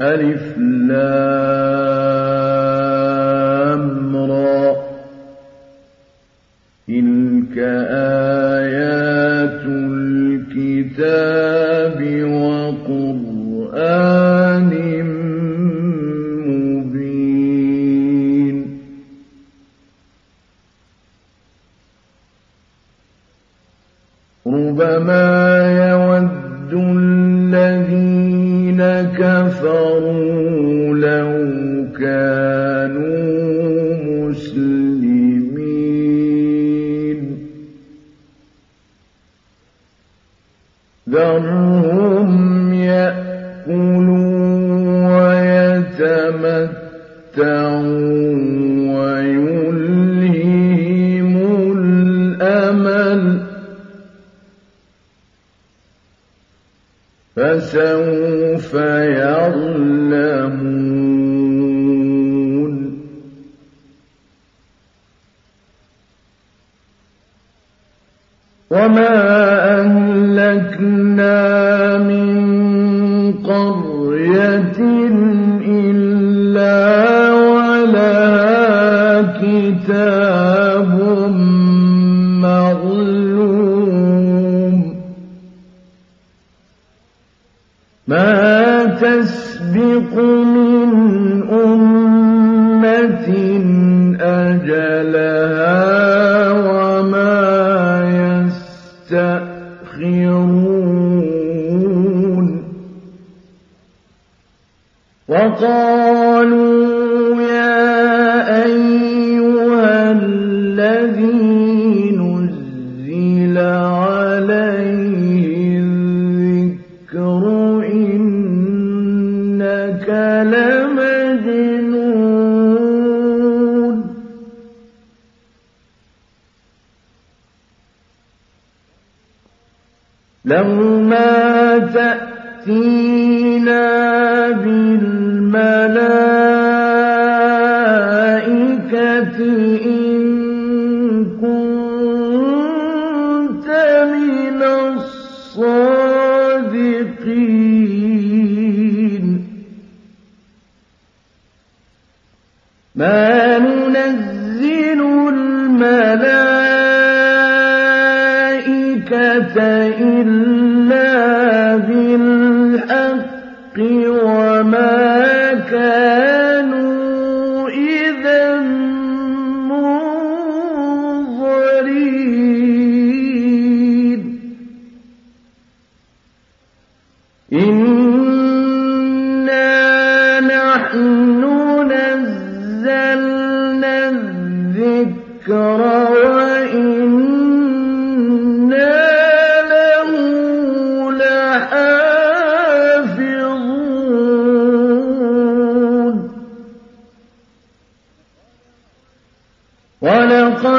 ألف لام. وما أهلكنا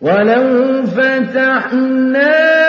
ولو فتحنا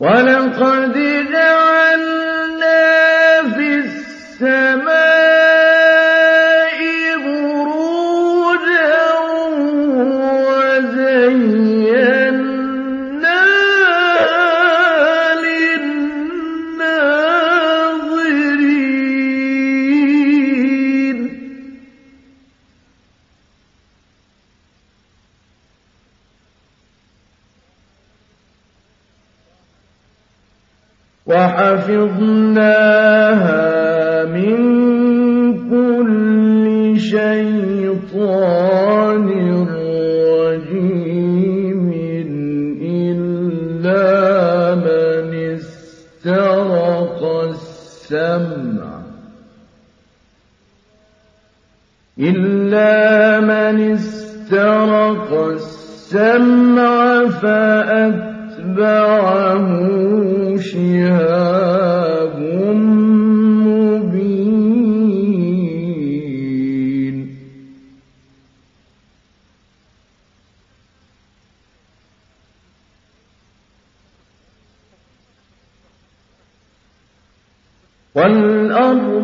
ولقد جعلنا وحفظناها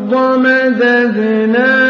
والأرض مددناها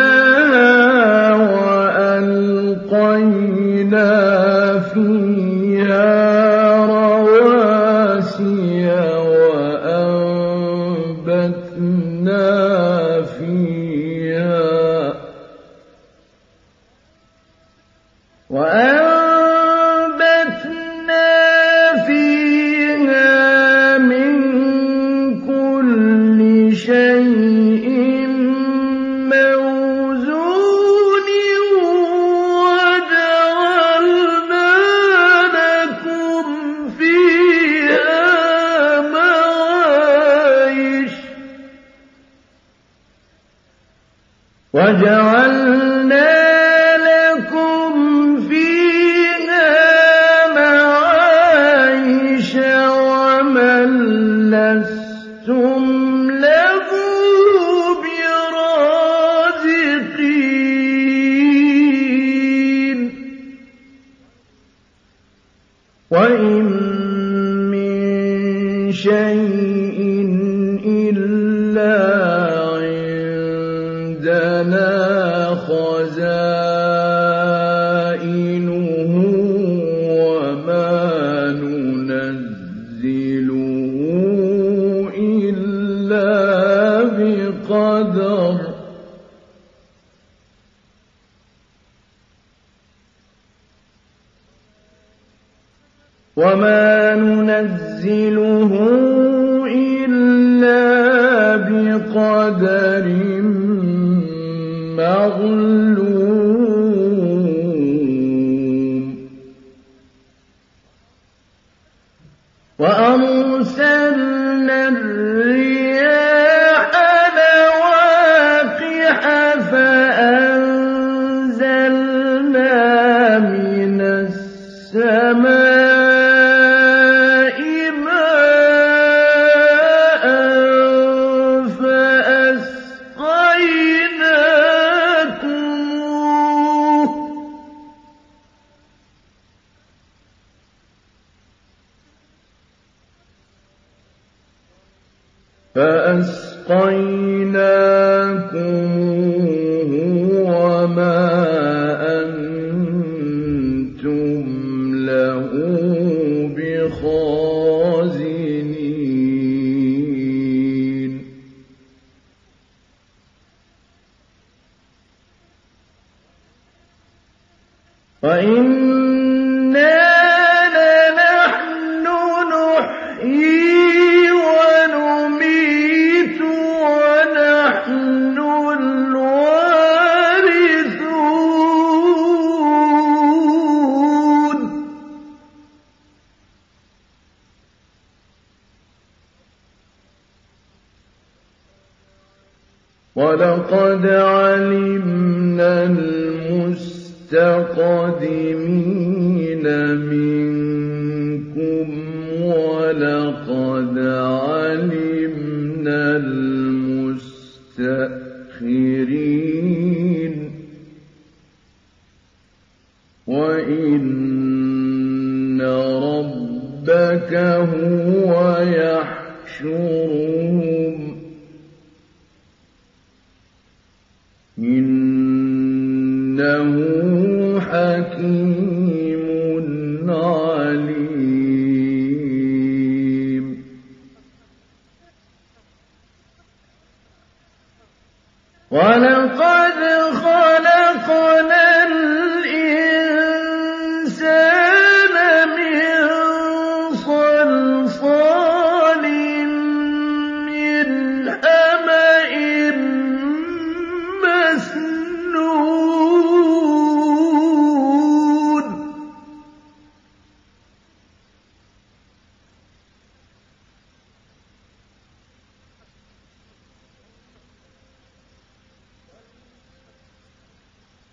وَلَقَدْ عَلِمْنَا الْمُسْتَقْدِمِينَ مِنكُمْ وَلَقَدْ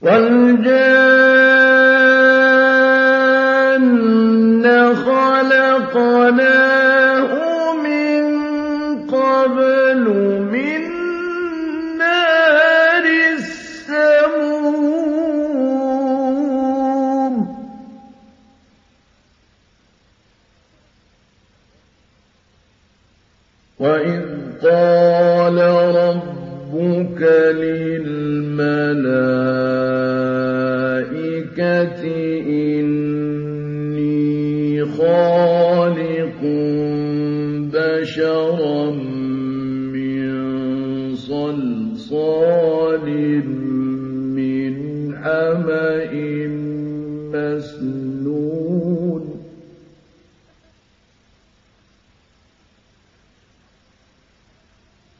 والجاهلين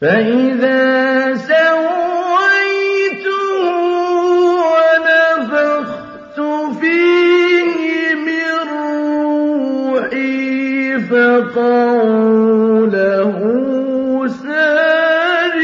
فإذا سويته ونفخت فيه من روحي فقعوا له ساجدين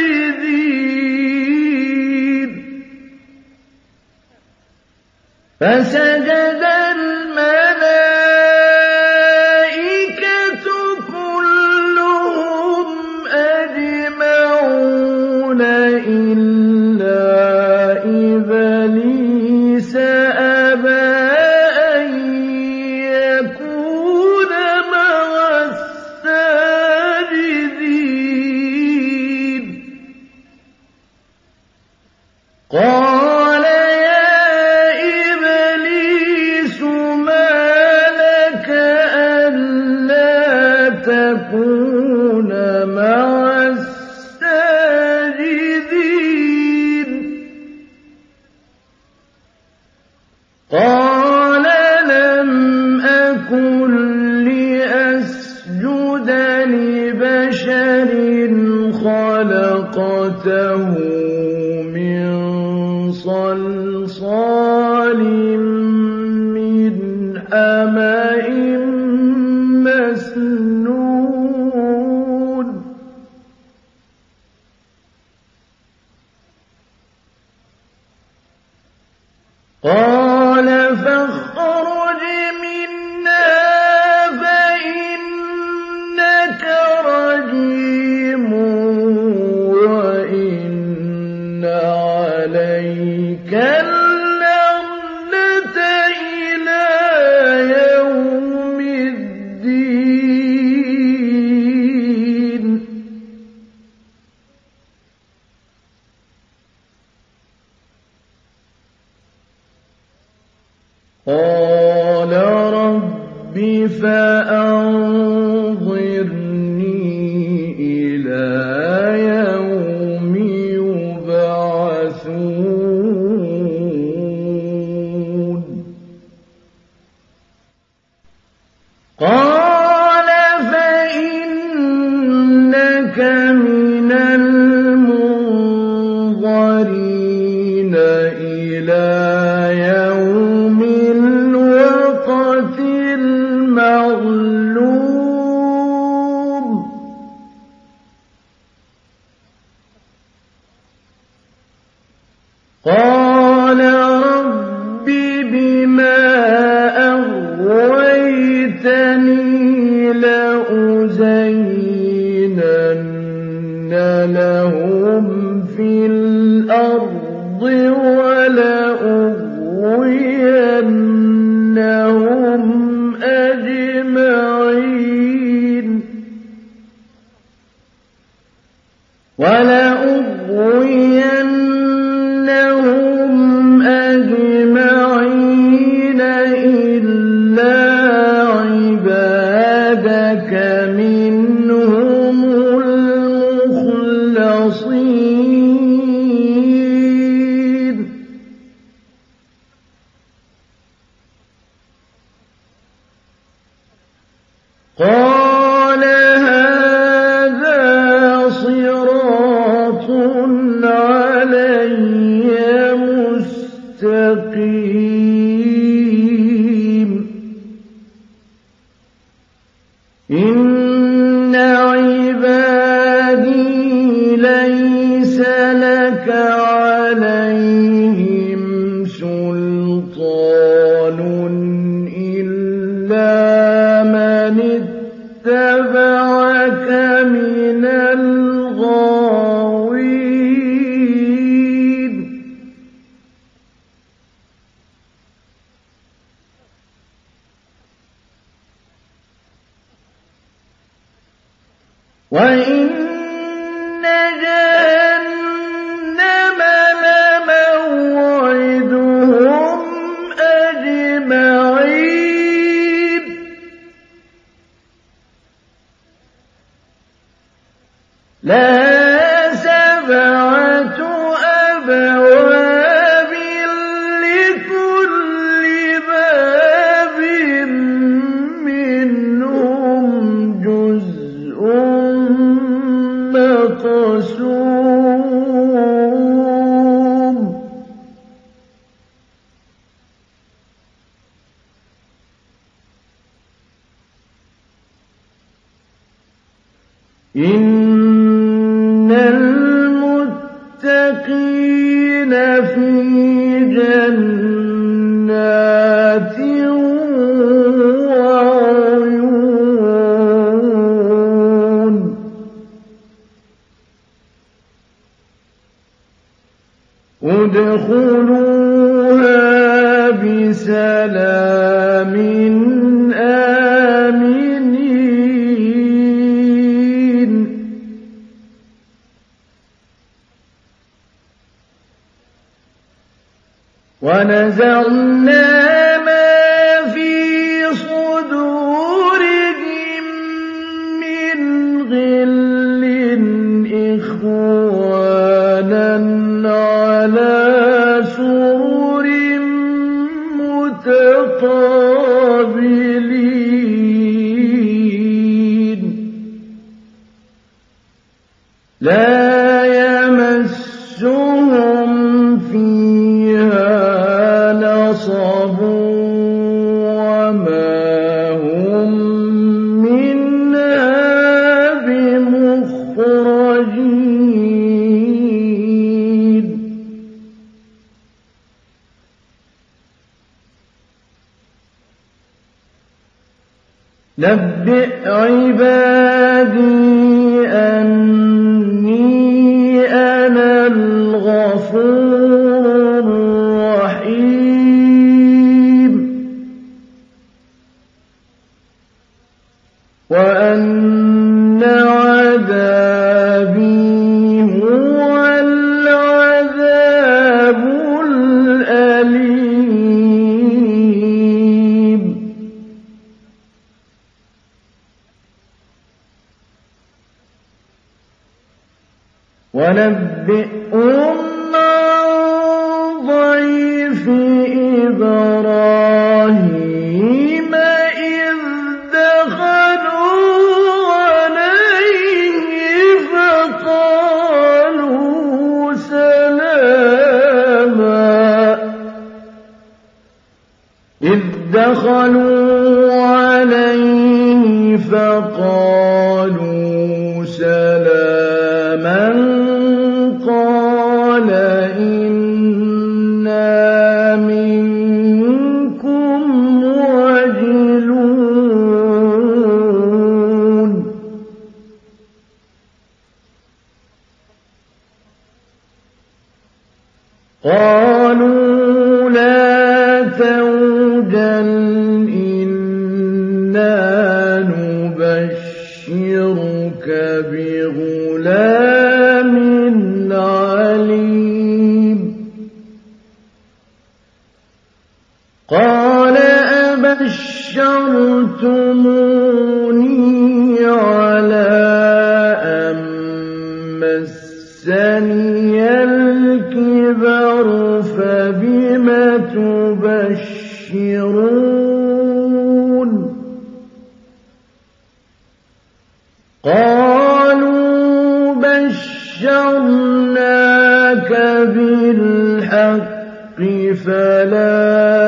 ربي فأرني إِلَّا وَإِنَّ ادْخُلُوهَا بِسَلَامٍ نَبِّئْ عِبَادِي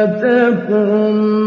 تكن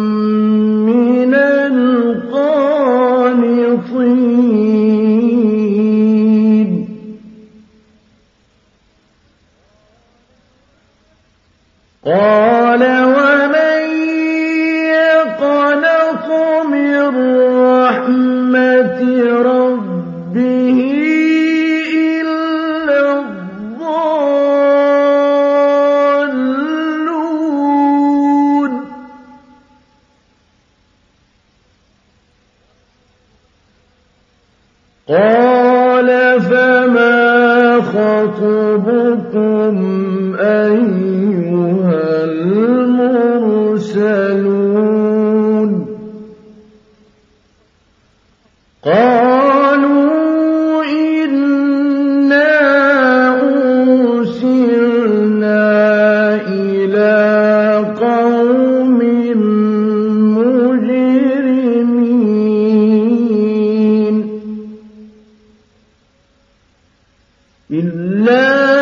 إلا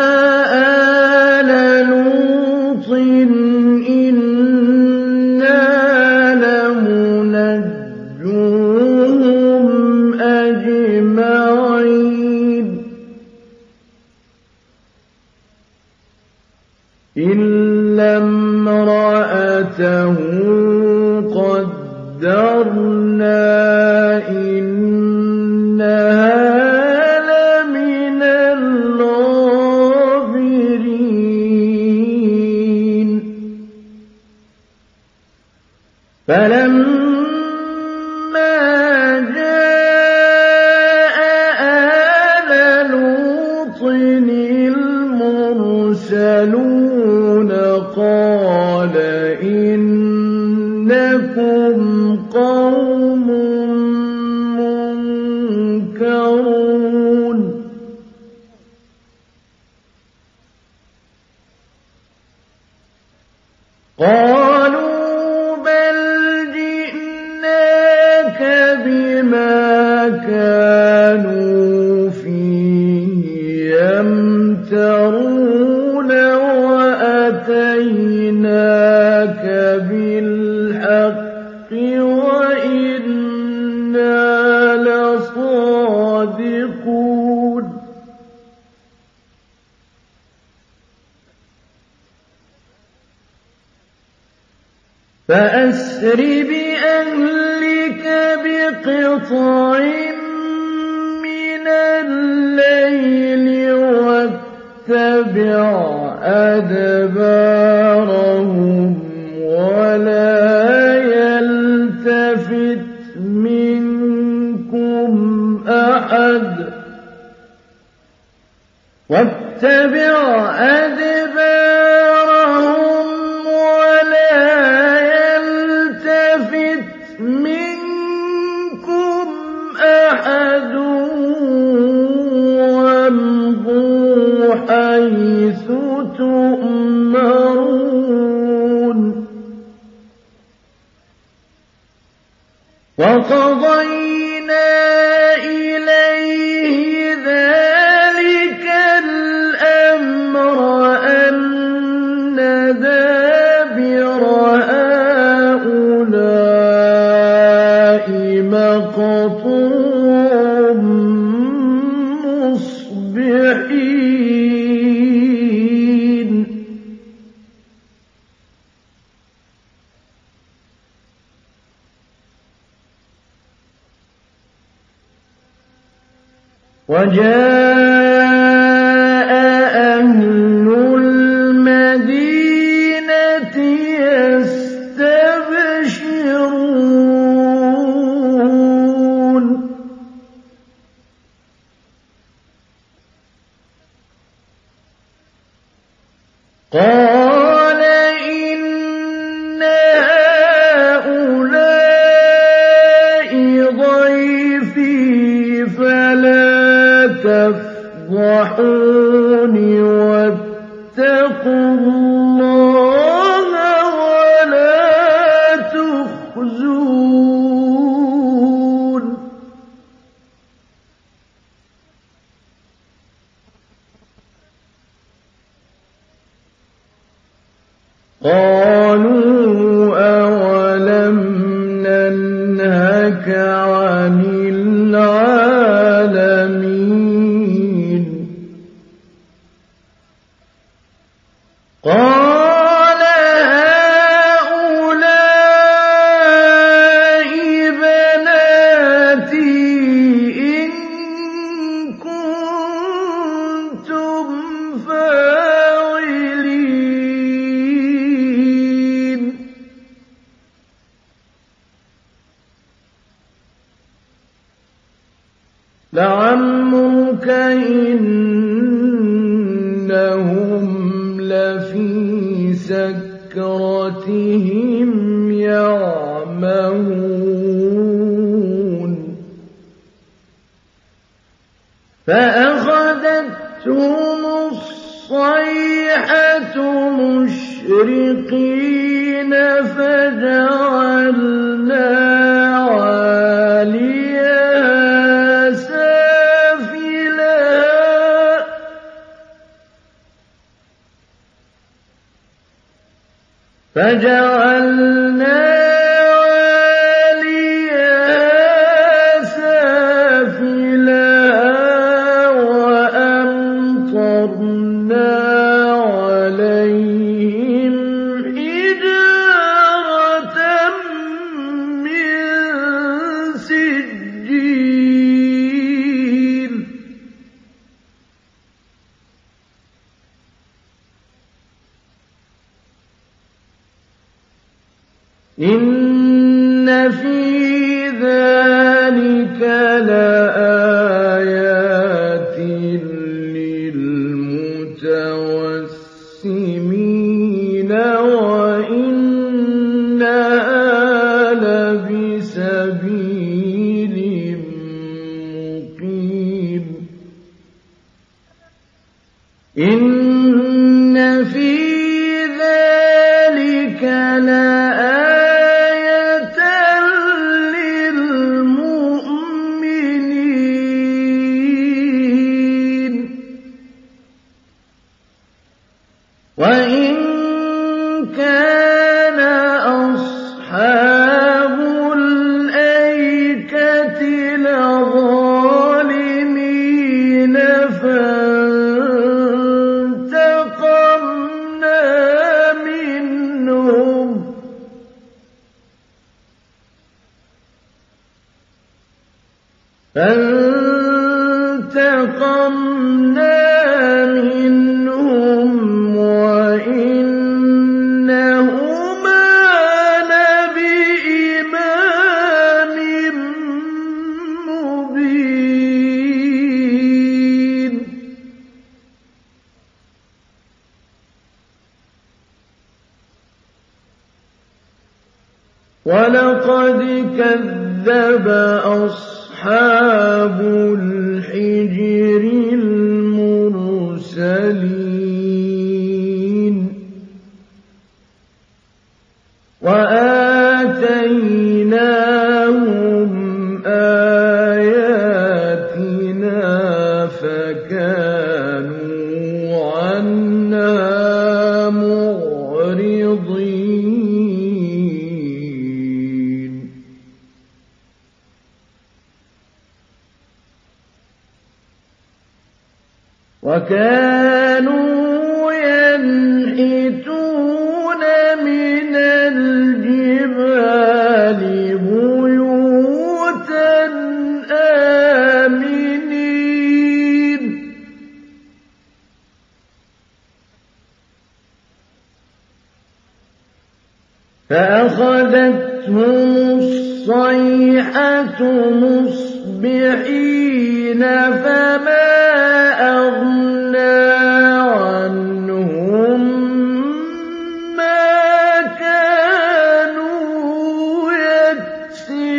قَالُوا بَلْ جِئْنَاكَ بِمَا كَانُوا فِيهِ يَمْتَرُونَ وَأَتَيْنَاكَ بِالْحَقِّ فأسر بأهلك بقطع من الليل واتبع أدبارهم ولا يلتفت منكم أحد واتبع أدبارهم أن لَعَمْرُكَ إِنَّهُمْ لَفِي سَكْرَتِهِمْ يَعْمَهُونَ. فَأَخَذَتْهُمُ الصَّيْحَةُ مُشْرِقِينَ فَجَعَلْنَا وَأَمْطَرْنَا إِنَّ فِي ذَٰلِكَ لَآيَاتٍ فَانتَقَمْنَا مِنْهُمْ وَإِنَّهُمَا لَبِإِمَامٍ مُّبِينٍ. وَلَقَدْ كَذَّبَ أَصْحَابُ الْحِجْرِ مُصْبِحِينَ فَمَا أَغْنَىٰ عَنْهُم مَّا كَانُوا يَكْسِبُونَ.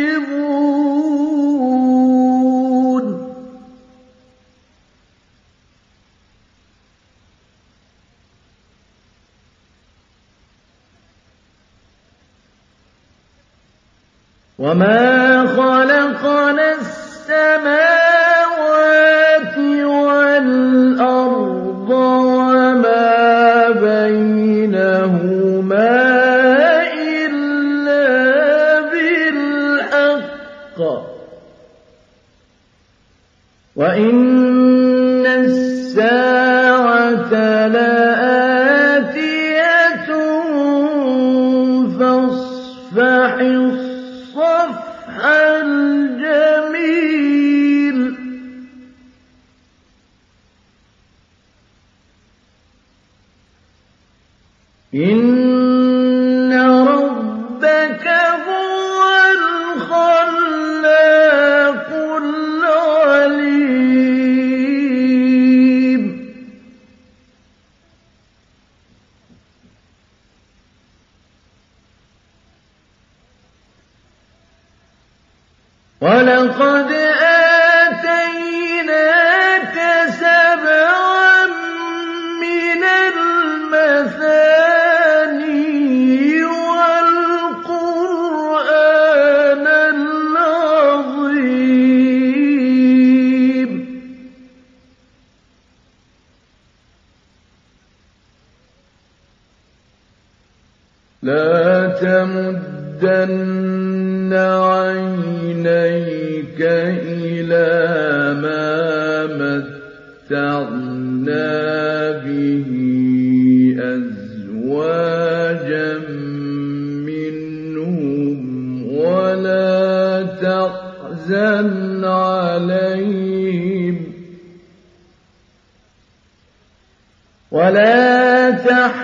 وَمَا وإن الساعة لا تمدن عينيك إلى ما متعنا به أزواجا منهم ولا تحزن عليهم ولا تحزن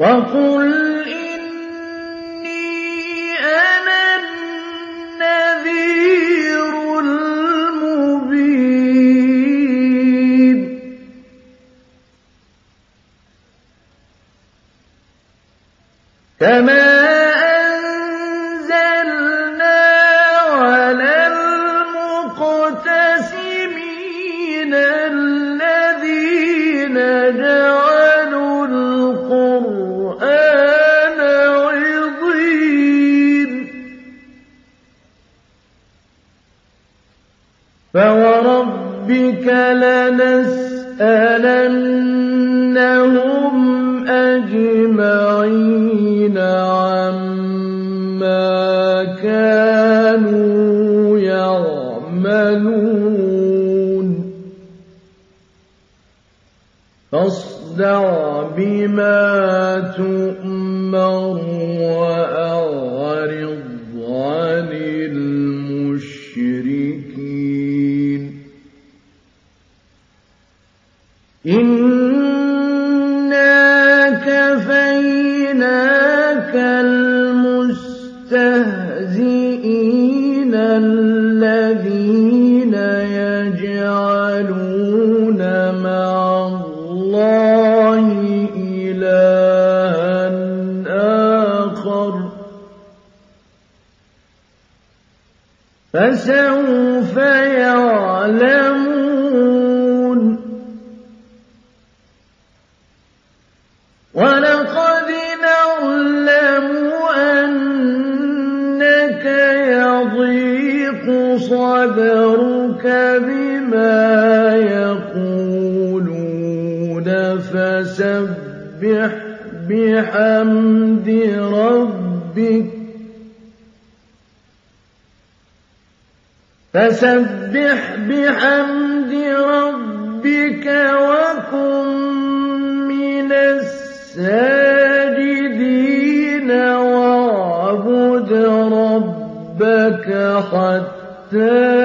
وقل إني أنا النذير المبين كما فسوف يعلمون فسبح بحمد ربك وكن من الساجدين واعبد ربك حتى